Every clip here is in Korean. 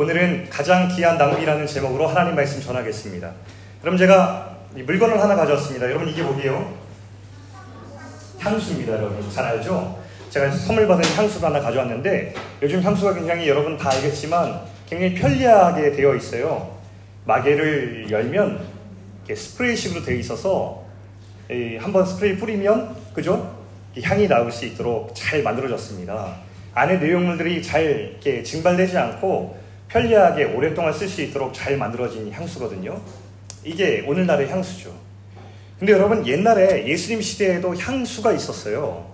오늘은 가장 귀한 낭비라는 제목으로 하나님 말씀 전하겠습니다. 여러분 제가 물건을 하나 가져왔습니다. 여러분 이게 뭐게요? 향수입니다. 여러분 잘 알죠? 제가 선물 받은 향수를 하나 가져왔는데 요즘 향수가 굉장히 여러분 다 알겠지만 굉장히 편리하게 되어 있어요. 마개를 열면 스프레이식으로 되어 있어서 한번 스프레이 뿌리면 그죠? 향이 나올 수 있도록 잘 만들어졌습니다. 안에 내용물들이 잘 이렇게 증발되지 않고 편리하게 오랫동안 쓸 수 있도록 잘 만들어진 향수거든요. 이게 오늘날의 향수죠. 근데 여러분 옛날에 예수님 시대에도 향수가 있었어요.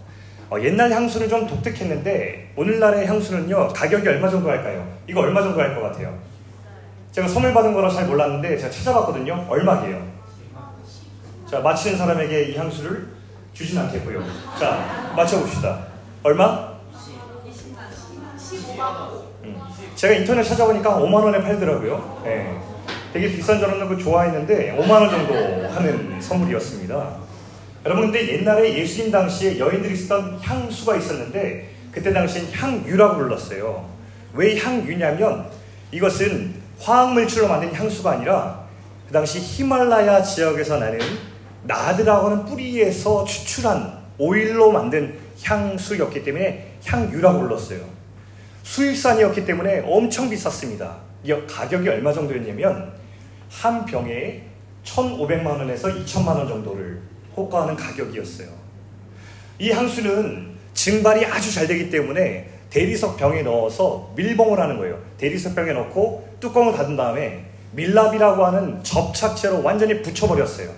어, 옛날 향수는 좀 독특했는데 오늘날의 향수는요 가격이 얼마 정도 할까요? 이거 얼마 정도 할 것 같아요? 제가 선물 받은 거라 잘 몰랐는데 제가 찾아봤거든요. 얼마게요? 자 맞히는 사람에게 이 향수를 주진 않겠고요. 자 맞춰봅시다. 얼마? 음. 제가 인터넷 찾아보니까 5만 원에 팔더라고요. 네. 되게 비싼 줄 알았는 거 좋아했는데 5만 원 정도 하는 선물이었습니다. 여러분 근데 옛날에 예수님 당시에 여인들이 쓰던 향수가 있었는데 그때 당시엔 향유라고 불렀어요. 왜 향유냐면 이것은 화학물질로 만든 향수가 아니라 그 당시 히말라야 지역에서 나는 나드라고 하는 뿌리에서 추출한 오일로 만든 향수였기 때문에 향유라고 불렀어요. 수입산이었기 때문에 엄청 비쌌습니다. 가격이 얼마 정도였냐면 한 병에 1,500만 원에서 2천만 원 정도를 호가하는 가격이었어요. 이 향수는 증발이 아주 잘 되기 때문에 대리석 병에 넣어서 밀봉을 하는 거예요. 대리석 병에 넣고 뚜껑을 닫은 다음에 밀랍이라고 하는 접착제로 완전히 붙여버렸어요.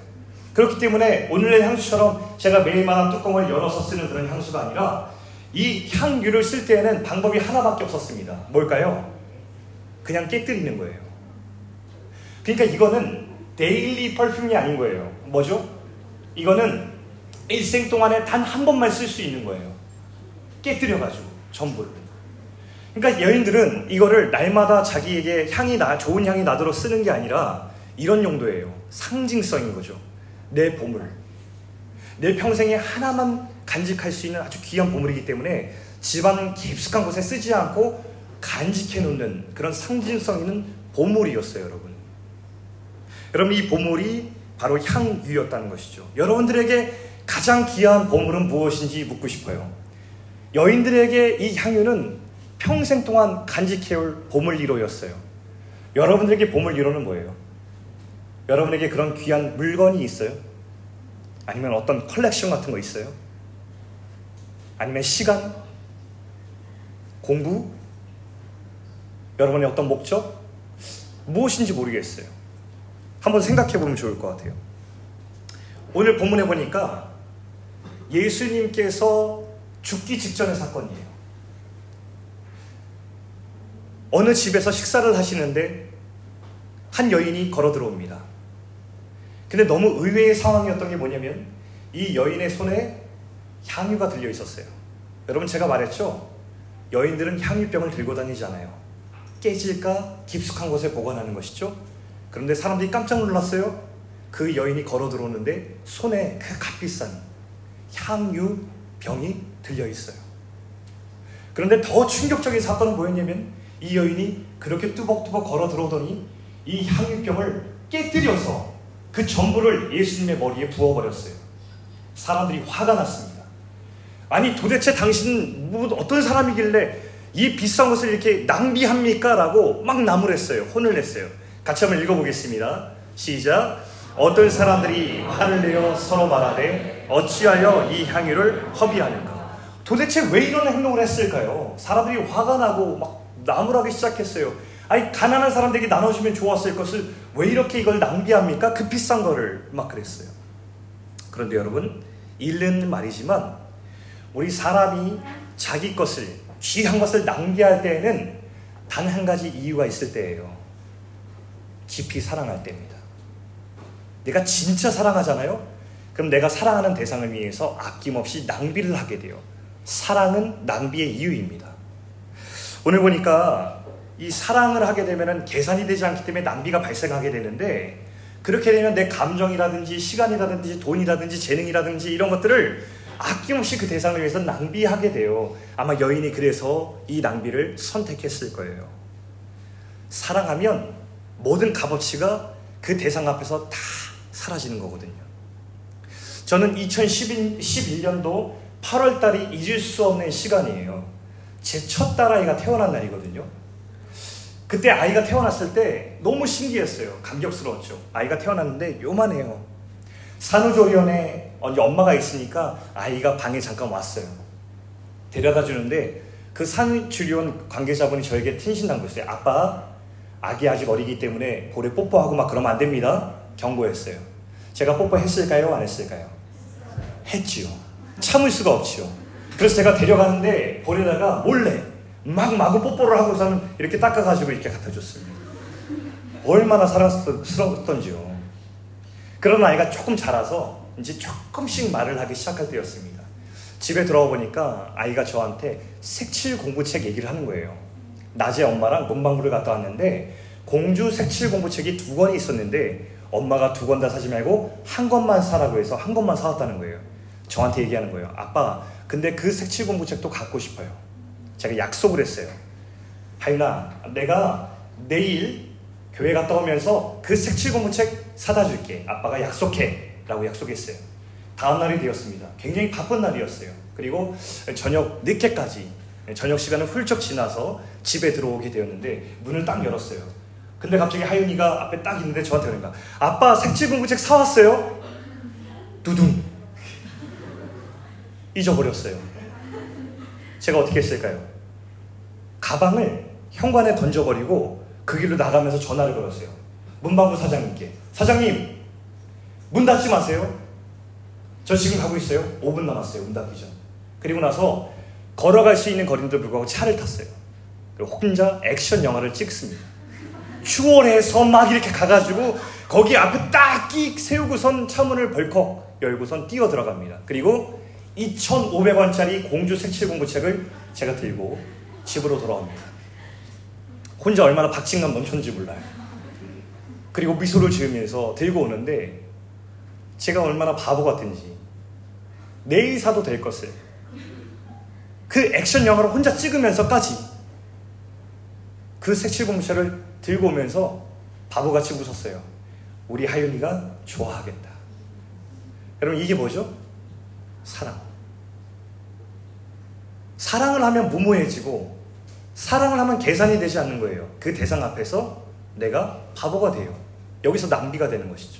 그렇기 때문에 오늘의 향수처럼 제가 매일마다 뚜껑을 열어서 쓰는 그런 향수가 아니라 이 향유를 쓸 때에는 방법이 하나밖에 없었습니다. 뭘까요? 그냥 깨뜨리는 거예요. 그러니까 이거는 데일리 펄퓸이 아닌 거예요. 뭐죠? 이거는 일생 동안에 단 한 번만 쓸 수 있는 거예요. 깨뜨려가지고 전부를. 그러니까 여인들은 이거를 날마다 자기에게 향이 나 좋은 향이 나도록 쓰는 게 아니라 이런 용도예요. 상징성인 거죠. 내 보물. 내 평생에 하나만 간직할 수 있는 아주 귀한 보물이기 때문에 집안 깊숙한 곳에 쓰지 않고 간직해 놓는 그런 상징성 있는 보물이었어요, 여러분. 여러분 이 보물이 바로 향유였다는 것이죠. 여러분들에게 가장 귀한 보물은 무엇인지 묻고 싶어요. 여인들에게 이 향유는 평생 동안 간직해올 보물 1호였어요. 여러분들에게 보물 1호는 뭐예요? 여러분에게 그런 귀한 물건이 있어요? 아니면 어떤 컬렉션 같은 거 있어요? 아니면 시간? 공부? 여러분의 어떤 목적? 무엇인지 모르겠어요. 한번 생각해 보면 좋을 것 같아요. 오늘 본문에 보니까 예수님께서 죽기 직전의 사건이에요. 어느 집에서 식사를 하시는데 한 여인이 걸어 들어옵니다. 근데 너무 의외의 상황이었던 게 뭐냐면 이 여인의 손에 향유가 들려 있었어요. 여러분 제가 말했죠? 여인들은 향유병을 들고 다니잖아요. 깨질까 깊숙한 곳에 보관하는 것이죠. 그런데 사람들이 깜짝 놀랐어요. 그 여인이 걸어 들어오는데 손에 그 값비싼 향유 병이 들려 있어요. 그런데 더 충격적인 사건은 뭐였냐면 이 여인이 그렇게 뚜벅뚜벅 걸어 들어오더니 이 향유병을 깨뜨려서 그 전부를 예수님의 머리에 부어버렸어요. 사람들이 화가 났습니다. 아니 도대체 당신 뭐 어떤 사람이길래 이 비싼 것을 이렇게 낭비합니까? 라고 막 나무랬어요. 혼을 냈어요. 같이 한번 읽어보겠습니다. 시작. 어떤 사람들이 화를 내어 서로 말하되 어찌하여 이 향유를 허비하는가? 도대체 왜 이런 행동을 했을까요? 사람들이 화가 나고 막 나무라기 시작했어요. 아니 가난한 사람들에게 나눠주면 좋았을 것을 왜 이렇게 이걸 낭비합니까? 그 비싼 거를 막 그랬어요. 그런데 여러분 일는 말이지만 우리 사람이 자기 것을 귀한 것을 낭비할 때에는 단 한 가지 이유가 있을 때예요. 깊이 사랑할 때입니다. 내가 진짜 사랑하잖아요? 그럼 내가 사랑하는 대상을 위해서 아낌없이 낭비를 하게 돼요. 사랑은 낭비의 이유입니다. 오늘 보니까 이 사랑을 하게 되면 계산이 되지 않기 때문에 낭비가 발생하게 되는데 그렇게 되면 내 감정이라든지 시간이라든지 돈이라든지 재능이라든지 이런 것들을 아낌없이 그 대상을 위해서 낭비하게 돼요. 아마 여인이 그래서 이 낭비를 선택했을 거예요. 사랑하면 모든 값어치가 그 대상 앞에서 다 사라지는 거거든요. 저는 2011년도 8월 달이 잊을 수 없는 시간이에요. 제 첫 딸아이가 태어난 날이거든요. 그때 아이가 태어났을 때 너무 신기했어요. 감격스러웠죠. 아이가 태어났는데 요만해요. 산후조리원에 엄마가 있으니까 아이가 방에 잠깐 왔어요. 데려다 주는데 그 산후조리원 관계자분이 저에게 tin신당부했어요. 아빠, 아기 아직 어리기 때문에 볼에 뽀뽀하고 막 그러면 안 됩니다. 경고했어요. 제가 뽀뽀했을까요? 안 했을까요? 했지요. 참을 수가 없지요. 그래서 제가 데려가는데 볼에다가 몰래 막 마구 뽀뽀를 하고서는 이렇게 닦아가지고 이렇게 갖다 줬습니다. 얼마나 사랑스럽던지요. 그런 아이가 조금 자라서 이제 조금씩 말을 하기 시작할 때였습니다. 집에 들어와 보니까 아이가 저한테 색칠 공부책 얘기를 하는 거예요. 낮에 엄마랑 문방구를 갔다 왔는데 공주 색칠 공부책이 두 권이 있었는데 엄마가 두 권 다 사지 말고 한 권만 사라고 해서 한 권만 사왔다는 거예요. 저한테 얘기하는 거예요. 아빠, 근데 그 색칠 공부책도 갖고 싶어요. 제가 약속을 했어요. 하윤아, 내가 내일 교회 갔다 오면서 그 색칠 공부책 사다 줄게. 아빠가 약속해. 라고 약속했어요. 다음 날이 되었습니다. 굉장히 바쁜 날이었어요. 그리고 저녁 늦게까지 저녁 시간을 훌쩍 지나서 집에 들어오게 되었는데 문을 딱 열었어요. 근데 갑자기 하윤이가 앞에 딱 있는데 저한테 그러니까 아빠 색칠 공부책 사왔어요? 두둥 잊어버렸어요. 제가 어떻게 했을까요? 가방을 현관에 던져버리고 그 길로 나가면서 전화를 걸었어요. 문방구 사장님께 사장님 문 닫지 마세요. 저 지금 가고 있어요. 5분 남았어요. 문 닫기 전. 그리고 나서 걸어갈 수 있는 거리인데 불구하고 차를 탔어요. 그리고 혼자 액션 영화를 찍습니다. 추월해서 막 이렇게 가가지고 거기 앞에 딱 끼 세우고선 차문을 벌컥 열고선 뛰어 들어갑니다. 그리고 2,500원짜리 공주 색칠 공부책을 제가 들고 집으로 돌아옵니다. 혼자 얼마나 박진감 넘쳤는지 몰라요. 그리고 미소를 지으면서 들고 오는데 제가 얼마나 바보 같은지 내일 사도 될 것을 그 액션 영화를 혼자 찍으면서까지 그 색칠 공부책을 들고 오면서 바보같이 웃었어요. 우리 하윤이가 좋아하겠다. 여러분 이게 뭐죠? 사랑. 사랑을 하면 무모해지고 사랑을 하면 계산이 되지 않는 거예요. 그 대상 앞에서 내가 바보가 돼요. 여기서 낭비가 되는 것이죠.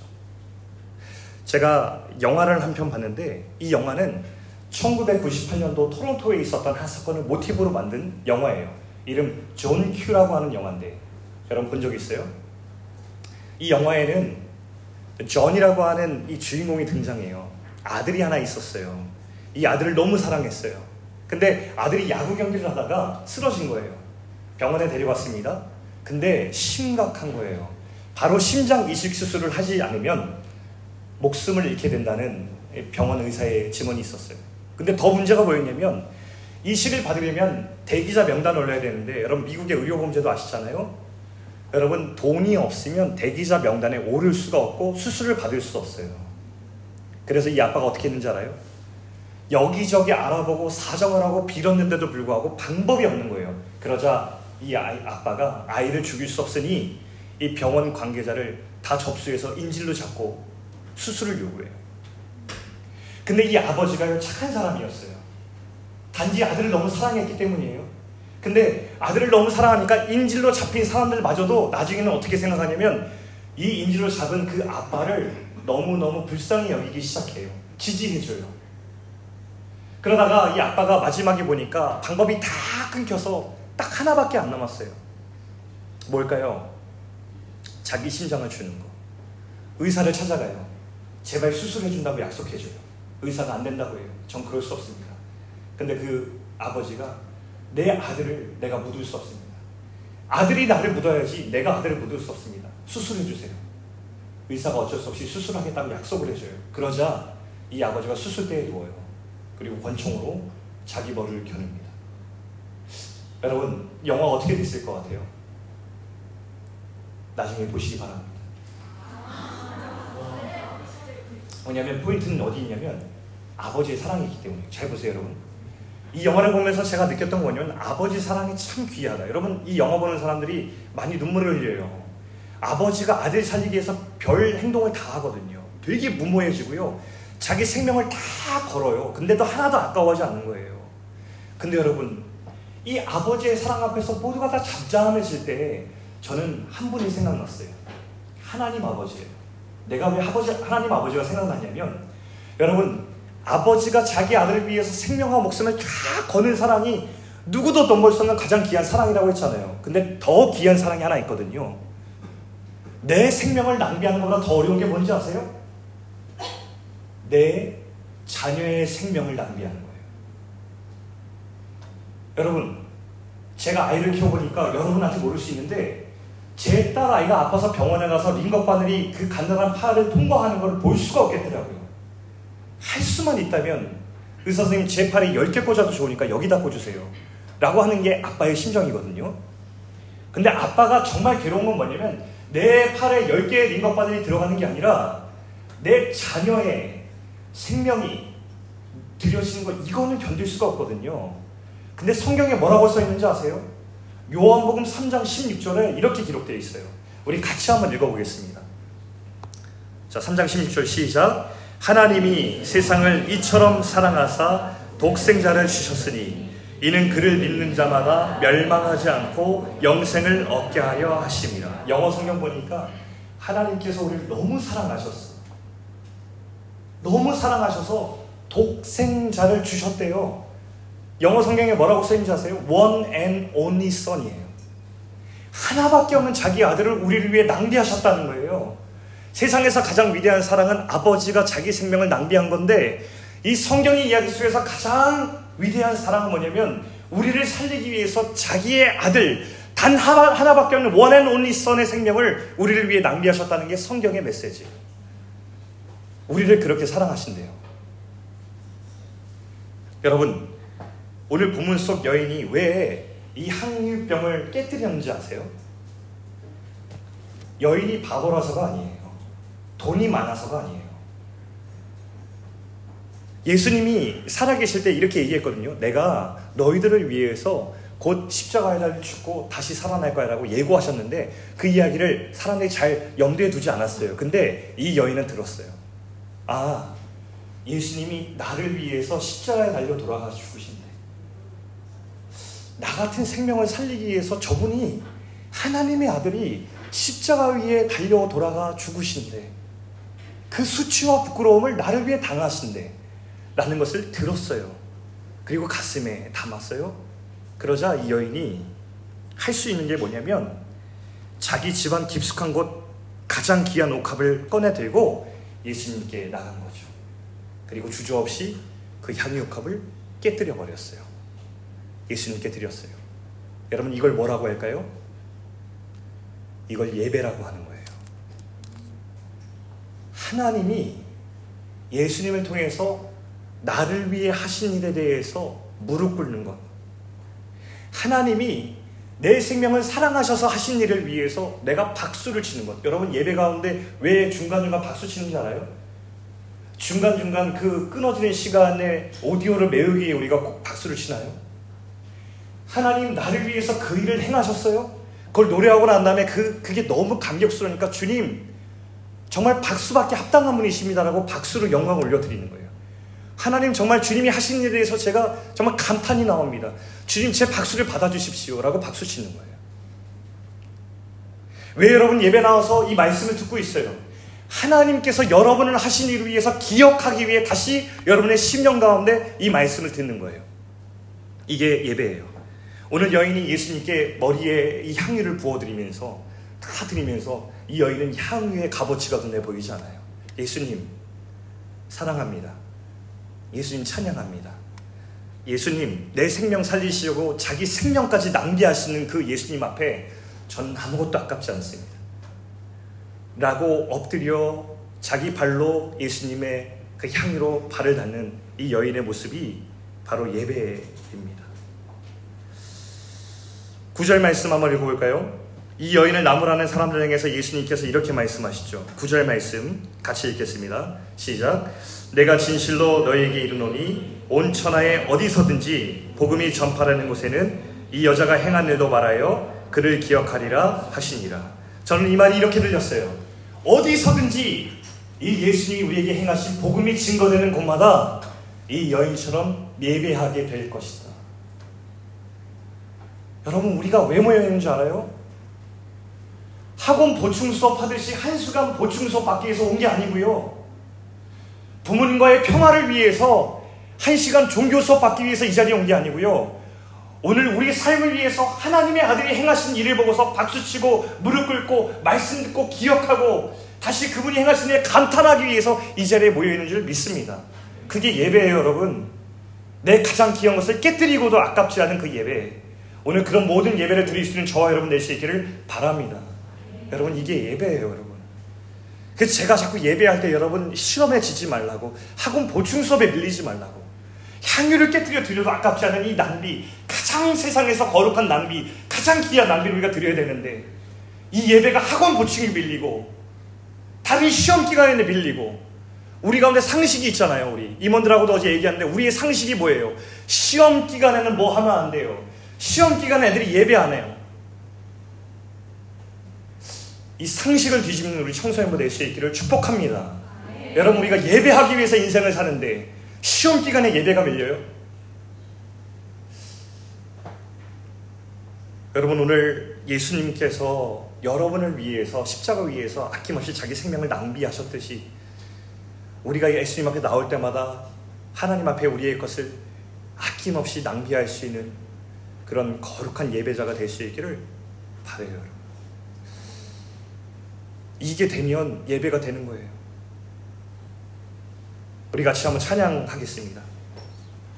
제가 영화를 한 편 봤는데 이 영화는 1998년도 토론토에 있었던 한 사건을 모티브로 만든 영화예요. 이름 존 큐라고 하는 영화인데 여러분 본 적 있어요? 이 영화에는 존이라고 하는 이 주인공이 등장해요. 아들이 하나 있었어요. 이 아들을 너무 사랑했어요. 근데 아들이 야구 경기를 하다가 쓰러진 거예요. 병원에 데려갔습니다. 근데 심각한 거예요. 바로 심장 이식 수술을 하지 않으면 목숨을 잃게 된다는 병원 의사의 증언이 있었어요. 근데 더 문제가 뭐였냐면 이식을 받으려면 대기자 명단 올려야 되는데 여러분 미국의 의료보험제도 아시잖아요? 여러분 돈이 없으면 대기자 명단에 오를 수가 없고 수술을 받을 수 없어요. 그래서 이 아빠가 어떻게 했는지 알아요? 여기저기 알아보고 사정을 하고 빌었는데도 불구하고 방법이 없는 거예요. 그러자 이 아이, 아빠가 아이를 죽일 수 없으니 이 병원 관계자를 다 접수해서 인질로 잡고 수술을 요구해요. 근데 이 아버지가 착한 사람이었어요. 단지 아들을 너무 사랑했기 때문이에요. 근데 아들을 너무 사랑하니까 인질로 잡힌 사람들마저도 나중에는 어떻게 생각하냐면 이 인질로 잡은 그 아빠를 너무너무 불쌍히 여기기 시작해요. 지지해줘요. 그러다가 이 아빠가 마지막에 보니까 방법이 다 끊겨서 딱 하나밖에 안 남았어요. 뭘까요? 자기 심장을 주는 거. 의사를 찾아가요. 제발 수술해준다고 약속해줘요. 의사가 안 된다고 해요. 전 그럴 수 없습니다. 근데 그 아버지가 내 아들을 내가 묻을 수 없습니다. 아들이 나를 묻어야지 내가 아들을 묻을 수 없습니다. 수술해주세요. 의사가 어쩔 수 없이 수술하겠다고 약속을 해줘요. 그러자 이 아버지가 수술대에 누워요. 그리고 권총으로 자기 머리를 겨눕니다. 여러분, 영화 어떻게 됐을 것 같아요? 나중에 보시기 바랍니다. 뭐냐면 포인트는 어디 있냐면 아버지의 사랑이 있기 때문에 잘 보세요 여러분 이 영화를 보면서 제가 느꼈던 건 뭐냐면 아버지 사랑이 참 귀하다. 여러분 이 영화 보는 사람들이 많이 눈물을 흘려요. 아버지가 아들 살리기 위해서 별 행동을 다 하거든요. 되게 무모해지고요. 자기 생명을 다 걸어요. 근데도 하나도 아까워하지 않는 거예요. 근데 여러분 이 아버지의 사랑 앞에서 모두가 다 잠잠해질 때 저는 한 분이 생각났어요. 하나님 아버지예요. 내가 왜 아버지, 하나님 아버지가 생각나냐면 여러분 아버지가 자기 아들을 위해서 생명과 목숨을 다 거는 사랑이 누구도 넘볼 수 없는 가장 귀한 사랑이라고 했잖아요. 근데 더 귀한 사랑이 하나 있거든요. 내 생명을 낭비하는 것보다 더 어려운 게 뭔지 아세요? 내 자녀의 생명을 낭비하는 거예요. 여러분, 제가 아이를 키워보니까 여러분 아직 모를 수 있는데 제 딸 아이가 아파서 병원에 가서 링거 바늘이 그 간단한 팔을 통과하는 걸 볼 수가 없겠더라고요. 할 수만 있다면 의사 선생님 제 팔에 10개 꽂아도 좋으니까 여기다 꽂으세요. 라고 하는 게 아빠의 심정이거든요. 근데 아빠가 정말 괴로운 건 뭐냐면 내 팔에 10개의 링거 바늘이 들어가는 게 아니라 내 자녀의 생명이 들여지는 거 이거는 견딜 수가 없거든요. 근데 성경에 뭐라고 써 있는지 아세요? 요한복음 3장 16절에 이렇게 기록되어 있어요. 우리 같이 한번 읽어보겠습니다. 자, 3장 16절 시작. 하나님이 세상을 이처럼 사랑하사 독생자를 주셨으니 이는 그를 믿는 자마다 멸망하지 않고 영생을 얻게 하려 하심이라. 영어 성경 보니까 하나님께서 우리를 너무 사랑하셨어. 너무 사랑하셔서 독생자를 주셨대요. 영어 성경에 뭐라고 써있는지 아세요? One and only son이에요. 하나밖에 없는 자기 아들을 우리를 위해 낭비하셨다는 거예요. 세상에서 가장 위대한 사랑은 아버지가 자기 생명을 낭비한 건데 이 성경의 이야기 속에서 가장 위대한 사랑은 뭐냐면 우리를 살리기 위해서 자기의 아들 단 하나 밖에 없는 one and only Son의 생명을 우리를 위해 낭비하셨다는 게 성경의 메시지. 우리를 그렇게 사랑하신대요. 여러분, 오늘 본문 속 여인이 왜 이 향유병을 깨뜨렸는지 아세요? 여인이 바보라서가 아니에요. 돈이 많아서가 아니에요. 예수님이 살아계실 때 이렇게 얘기했거든요. 내가 너희들을 위해서 곧 십자가에 달려 죽고 다시 살아날 거야 라고 예고하셨는데 그 이야기를 사람들이 잘 염두에 두지 않았어요. 근데 이 여인은 들었어요. 아, 예수님이 나를 위해서 십자가에 달려 돌아가 죽으신대. 나 같은 생명을 살리기 위해서 저분이 하나님의 아들이 십자가 위에 달려 돌아가 죽으신대. 그 수치와 부끄러움을 나를 위해 당하신대. 라는 것을 들었어요. 그리고 가슴에 담았어요. 그러자 이 여인이 할 수 있는 게 뭐냐면 자기 집안 깊숙한 곳 가장 귀한 옥합을 꺼내 들고 예수님께 나간 거죠. 그리고 주저없이 그 향유 옥합을 깨뜨려 버렸어요. 예수님께 드렸어요. 여러분 이걸 뭐라고 할까요? 이걸 예배라고 하는 거예요. 하나님이 예수님을 통해서 나를 위해 하신 일에 대해서 무릎 꿇는 것. 하나님이 내 생명을 사랑하셔서 하신 일을 위해서 내가 박수를 치는 것. 여러분 예배 가운데 왜 중간중간 박수 치는지 알아요? 중간중간 그 끊어지는 시간에 오디오를 메우기 위해 우리가 꼭 박수를 치나요? 하나님 나를 위해서 그 일을 행하셨어요? 그걸 노래하고 난 다음에 그, 그게 너무 감격스러우니까 주님, 정말 박수밖에 합당한 분이십니다라고 박수로 영광 올려드리는 거예요. 하나님 정말 주님이 하신 일에 대해서 제가 정말 감탄이 나옵니다. 주님 제 박수를 받아주십시오. 라고 박수 치는 거예요. 왜 여러분 예배 나와서 이 말씀을 듣고 있어요? 하나님께서 여러분을 하신 일을 위해서 기억하기 위해 다시 여러분의 심령 가운데 이 말씀을 듣는 거예요. 이게 예배예요. 오늘 여인이 예수님께 머리에 이 향유를 부어드리면서 다 드리면서 이 여인은 향유의 값어치가 눈에 보이지 않아요. 예수님 사랑합니다. 예수님 찬양합니다. 예수님, 내 생명 살리시려고 자기 생명까지 낭비하시는 그 예수님 앞에 전 아무것도 아깝지 않습니다. 라고 엎드려 자기 발로 예수님의 그 향유로 발을 닿는 이 여인의 모습이 바로 예배입니다. 구절 말씀 한번 읽어볼까요? 이 여인을 나무라는 사람들 향해서 예수님께서 이렇게 말씀하시죠. 구절 말씀 같이 읽겠습니다. 시작. 내가 진실로 너희에게 이르노니 온 천하에 어디서든지 복음이 전파라는 곳에는 이 여자가 행한 일도 말하여 그를 기억하리라 하시니라. 저는 이 말이 이렇게 들렸어요. 어디서든지 이 예수님이 우리에게 행하신 복음이 증거되는 곳마다 이 여인처럼 예배하게 될 것이다. 여러분 우리가 왜 모여 있는 줄 알아요? 학원 보충 수업 하듯이 한 시간 보충 수업 받기 위해서 온 게 아니고요. 부모님과의 평화를 위해서 한 시간 종교 수업 받기 위해서 이 자리에 온 게 아니고요. 오늘 우리 삶을 위해서 하나님의 아들이 행하신 일을 보고서 박수치고 무릎 꿇고 말씀 듣고 기억하고 다시 그분이 행하신 일 감탄하기 위해서 이 자리에 모여 있는 줄 믿습니다. 그게 예배예요, 여러분. 내 가장 귀한 것을 깨뜨리고도 아깝지 않은 그 예배. 오늘 그런 모든 예배를 드릴 수 있는 저와 여러분 될수 있기를 바랍니다. 여러분 이게 예배예요, 여러분. 그래서 제가 자꾸 예배할 때 여러분 실험에 지지 말라고 학원 보충 수업에 밀리지 말라고 향유를 깨뜨려 드려도 아깝지 않은 이 낭비 가장 세상에서 거룩한 낭비 가장 귀한 낭비를 우리가 드려야 되는데 이 예배가 학원 보충이 밀리고 다른 시험 기간에 밀리고 우리 가운데 상식이 있잖아요 우리 임원들하고도 어제 얘기하는데 우리의 상식이 뭐예요 시험 기간에는 뭐 하면 안 돼요 시험 기간에 애들이 예배 안 해요 이 상식을 뒤집는 우리 청소년부 될 수 있기를 축복합니다. 네. 여러분 우리가 예배하기 위해서 인생을 사는데 시험 기간에 예배가 밀려요? 여러분 오늘 예수님께서 여러분을 위해서 십자가 위해서 아낌없이 자기 생명을 낭비하셨듯이 우리가 예수님 앞에 나올 때마다 하나님 앞에 우리의 것을 아낌없이 낭비할 수 있는 그런 거룩한 예배자가 될 수 있기를 바래요, 여러분. 이게 되면 예배가 되는 거예요. 우리 같이 한번 찬양하겠습니다.